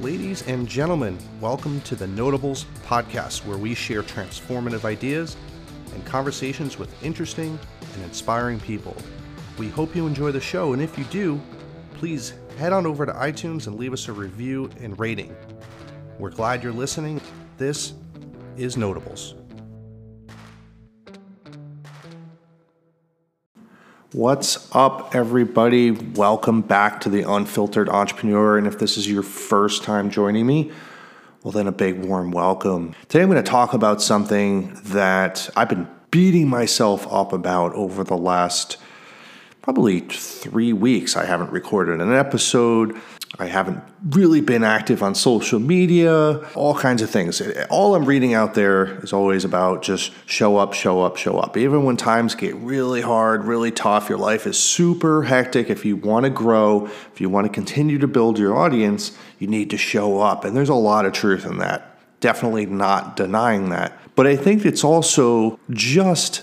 Ladies and gentlemen, welcome to the Notables podcast, where we share transformative ideas and conversations with interesting and inspiring people. We hope you enjoy the show, and if you do, please head on over to iTunes and leave us a review and rating. We're glad you're listening. This is Notables. What's up, everybody? Welcome back to the Unfiltered Entrepreneur. And if this is your first time joining me, well, then a big warm welcome. Today, I'm going to talk about something that I've been beating myself up about over the last probably three weeks. I haven't recorded an episode. I haven't really been active on social media, all kinds of things. All I'm reading out there is always about just show up, show up, show up. Even when times get really hard, really tough, your life is super hectic. If you want to grow, if you want to continue to build your audience, you need to show up. And there's a lot of truth in that. Definitely not denying that. But I think it's also just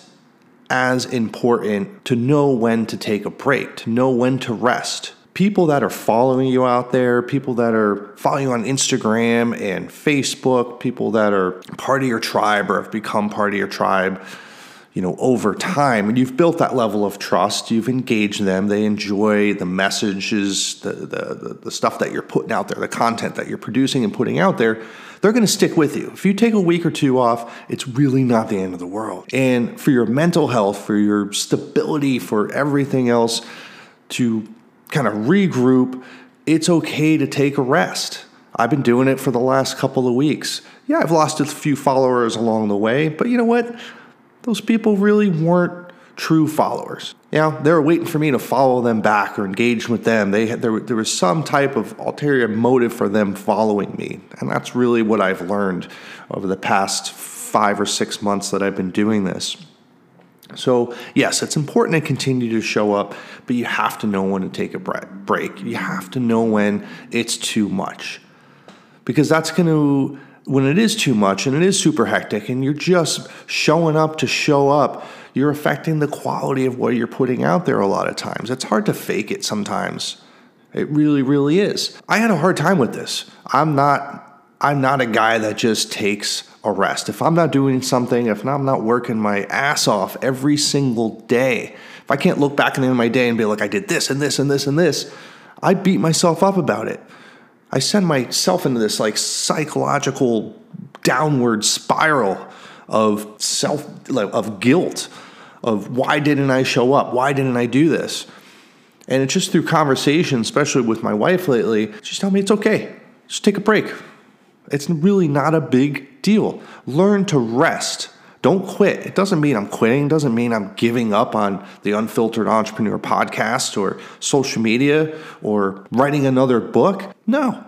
as important to know when to take a break, to know when to rest people that are following you out there, people that are following you on Instagram and Facebook, people that are part of your tribe or have become part of your tribe, you know, over time, and you've built that level of trust, you've engaged them, they enjoy the messages, the, the, the stuff that you're putting out there, the content that you're producing and putting out there, they're to stick with you. If you take a week or two off, it's really not the end of the world. And for your mental health, for your stability, for everything else, to kind of regroup, it's okay to take a rest. I've been doing it for the last couple of weeks. Yeah, I've lost a few followers along the way, but you know what? Those people really weren't true followers. Know, they were waiting for me to follow them back or engage with them. They had, there, there was some type of ulterior motive for them following me. And that's really what I've learned over the past five or six months that I've been doing this. So, yes, it's important to continue to show up, but you have to know when to take a break. You have to know when it's too much. Because that's going to, when it is too much and it is super hectic and you're just showing up to show up, you're affecting the quality of what you're putting out there a lot of times. It's hard to fake it sometimes. It really, really is. I had a hard time with this. I'm not I'm not a guy that just takes a rest. If I'm not doing something, if I'm not working my ass off every single day, if I can't look back in the end of my day and be like, I did this and this and this and this, I beat myself up about it. I send myself into this like psychological downward spiral of self of guilt of why didn't I show up? Why didn't I do this? And it's just through conversation, especially with my wife lately, she's telling me it's okay. Just take a break. It's really not a big deal. Learn to rest. Don't quit. It doesn't mean I'm quitting. It doesn't mean I'm giving up on the Unfiltered Entrepreneur podcast or social media or writing another book. No,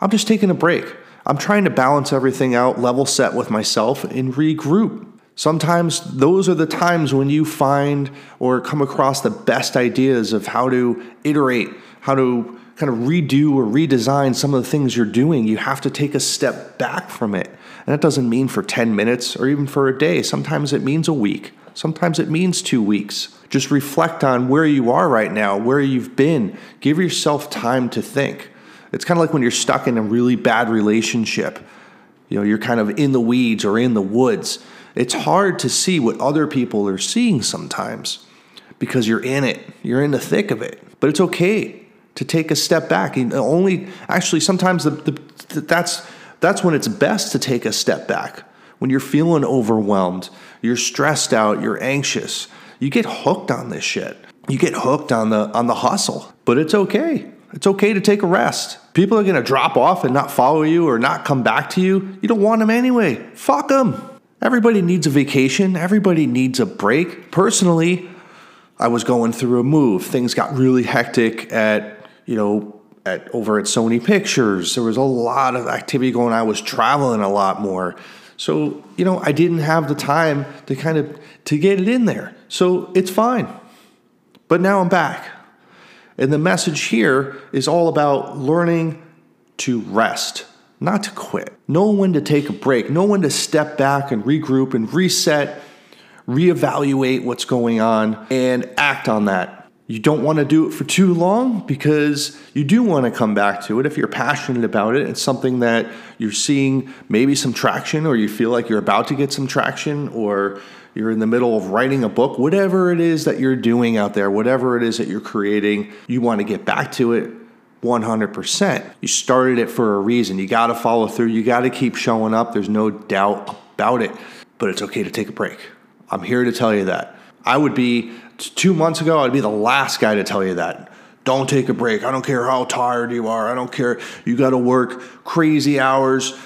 I'm just taking a break. I'm trying to balance everything out, level set with myself, and regroup. Sometimes those are the times when you find or come across the best ideas of how to iterate, how to kind of redo or redesign some of the things you're doing, you have to take a step back from it. And that doesn't mean for 10 minutes or even for a day. Sometimes it means a week. Sometimes it means two weeks. Just reflect on where you are right now, where you've been. Give yourself time to think. It's kind of like when you're stuck in a really bad relationship. You know, you're kind of in the weeds or in the woods. It's hard to see what other people are seeing sometimes because you're in it. You're in the thick of it. But it's okay to take a step back. And only actually sometimes the, the, that's that's when it's best to take a step back. When you're feeling overwhelmed, you're stressed out, you're anxious. You get hooked on this shit. You get hooked on the on the hustle. But it's okay. It's okay to take a rest. People are going to drop off and not follow you or not come back to you. You don't want them anyway. Fuck them. Everybody needs a vacation. Everybody needs a break. Personally, I was going through a move. Things got really hectic at you know, at over at Sony Pictures. There was a lot of activity going on. I was traveling a lot more. So, you know, I didn't have the time to kind of to get it in there. So, it's fine. But now I'm back. And the message here is all about learning to rest, not to quit. Know when to take a break, know when to step back and regroup and reset, reevaluate what's going on and act on that You don't want to do it for too long because you do want to come back to it. If you're passionate about it, it's something that you're seeing maybe some traction, or you feel like you're about to get some traction, or you're in the middle of writing a book, whatever it is that you're doing out there, whatever it is that you're creating, you want to get back to it 100%. You started it for a reason. You got to follow through. You got to keep showing up. There's no doubt about it. But it's okay to take a break. I'm here to tell you that. I would be, two months ago, I'd be the last guy to tell you that. Don't take a break. I don't care how tired you are. I don't care. You got to work crazy hours,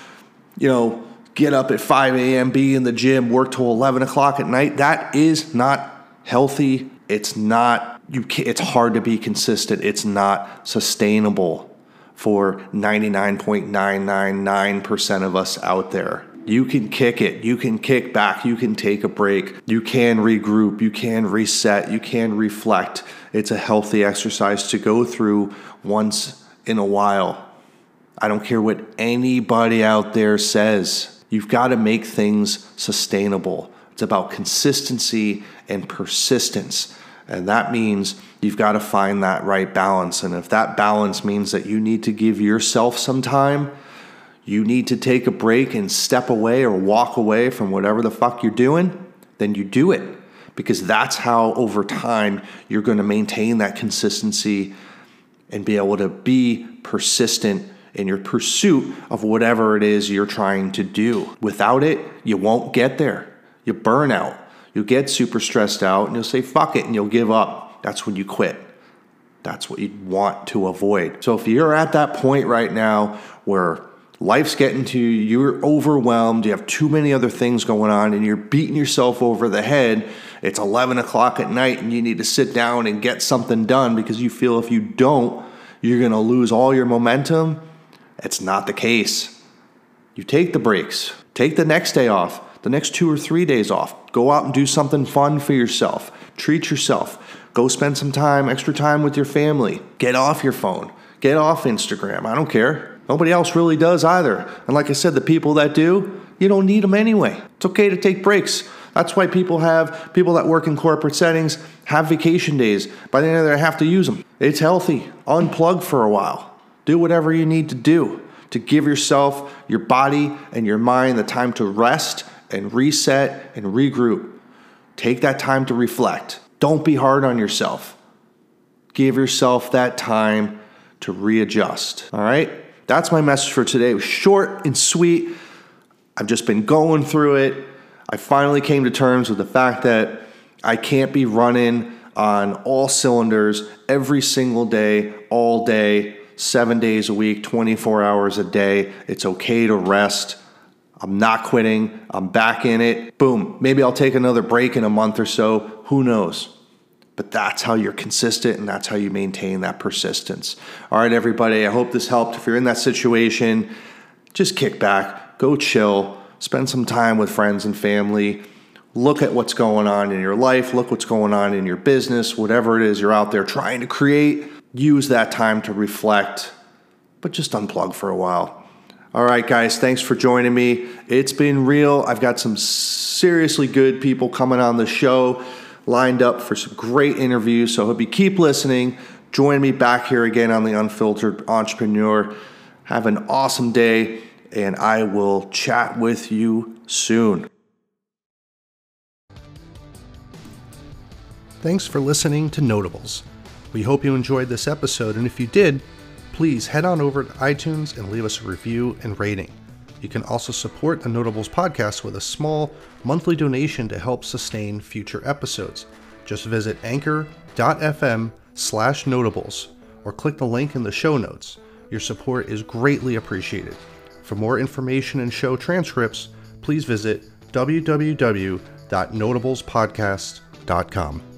you know, get up at 5 a.m., be in the gym, work till 11 o'clock at night. That is not healthy. It's not, you can, it's hard to be consistent. It's not sustainable for 99.999% of us out there. You can kick it. You can kick back. You can take a break. You can regroup. You can reset. You can reflect. It's a healthy exercise to go through once in a while. I don't care what anybody out there says. You've got to make things sustainable. It's about consistency and persistence. And that means you've got to find that right balance. And if that balance means that you need to give yourself some time, you need to take a break and step away or walk away from whatever the fuck you're doing, then you do it. Because that's how over time you're going to maintain that consistency and be able to be persistent in your pursuit of whatever it is you're trying to do. Without it, you won't get there. You burn out. You'll get super stressed out and you'll say, fuck it, and you'll give up. That's when you quit. That's what you want to avoid. So if you're at that point right now where life's getting to you, you're overwhelmed, you have too many other things going on, and you're beating yourself over the head. It's 11 o'clock at night, and you need to sit down and get something done because you feel if you don't, you're going to lose all your momentum. It's not the case. You take the breaks, take the next day off, the next two or three days off. Go out and do something fun for yourself. Treat yourself. Go spend some time, extra time with your family. Get off your phone. Get off Instagram. I don't care. Nobody else really does either. And like I said, the people that do, you don't need them anyway. It's okay to take breaks. That's why people have people that work in corporate settings have vacation days. By the end of the day, have to use them. It's healthy. Unplug for a while. Do whatever you need to do to give yourself, your body, and your mind the time to rest and reset and regroup. Take that time to reflect. Don't be hard on yourself. Give yourself that time to readjust. All right? That's my message for today. It was short and sweet. I've just been going through it. I finally came to terms with the fact that I can't be running on all cylinders every single day, all day, seven days a week, 24 hours a day. It's okay to rest. I'm not quitting. I'm back in it. Boom. Maybe I'll take another break in a month or so. Who knows? But that's how you're consistent and that's how you maintain that persistence. All right, everybody, I hope this helped. If you're in that situation, just kick back, go chill, spend some time with friends and family. Look at what's going on in your life, look what's going on in your business, whatever it is you're out there trying to create. Use that time to reflect, but just unplug for a while. All right, guys, thanks for joining me. It's been real. I've got some seriously good people coming on the show lined up for some great interviews. So I hope you keep listening. Join me back here again on the Unfiltered Entrepreneur. Have an awesome day, and I will chat with you soon. Thanks for listening to Notables. We hope you enjoyed this episode, and if you did, please head on over to iTunes and leave us a review and rating. You can also support the Notables podcast with a small monthly donation to help sustain future episodes. Just visit anchor.fm slash notables or click the link in the show notes. Your support is greatly appreciated. For more information and show transcripts, please visit www.notablespodcast.com.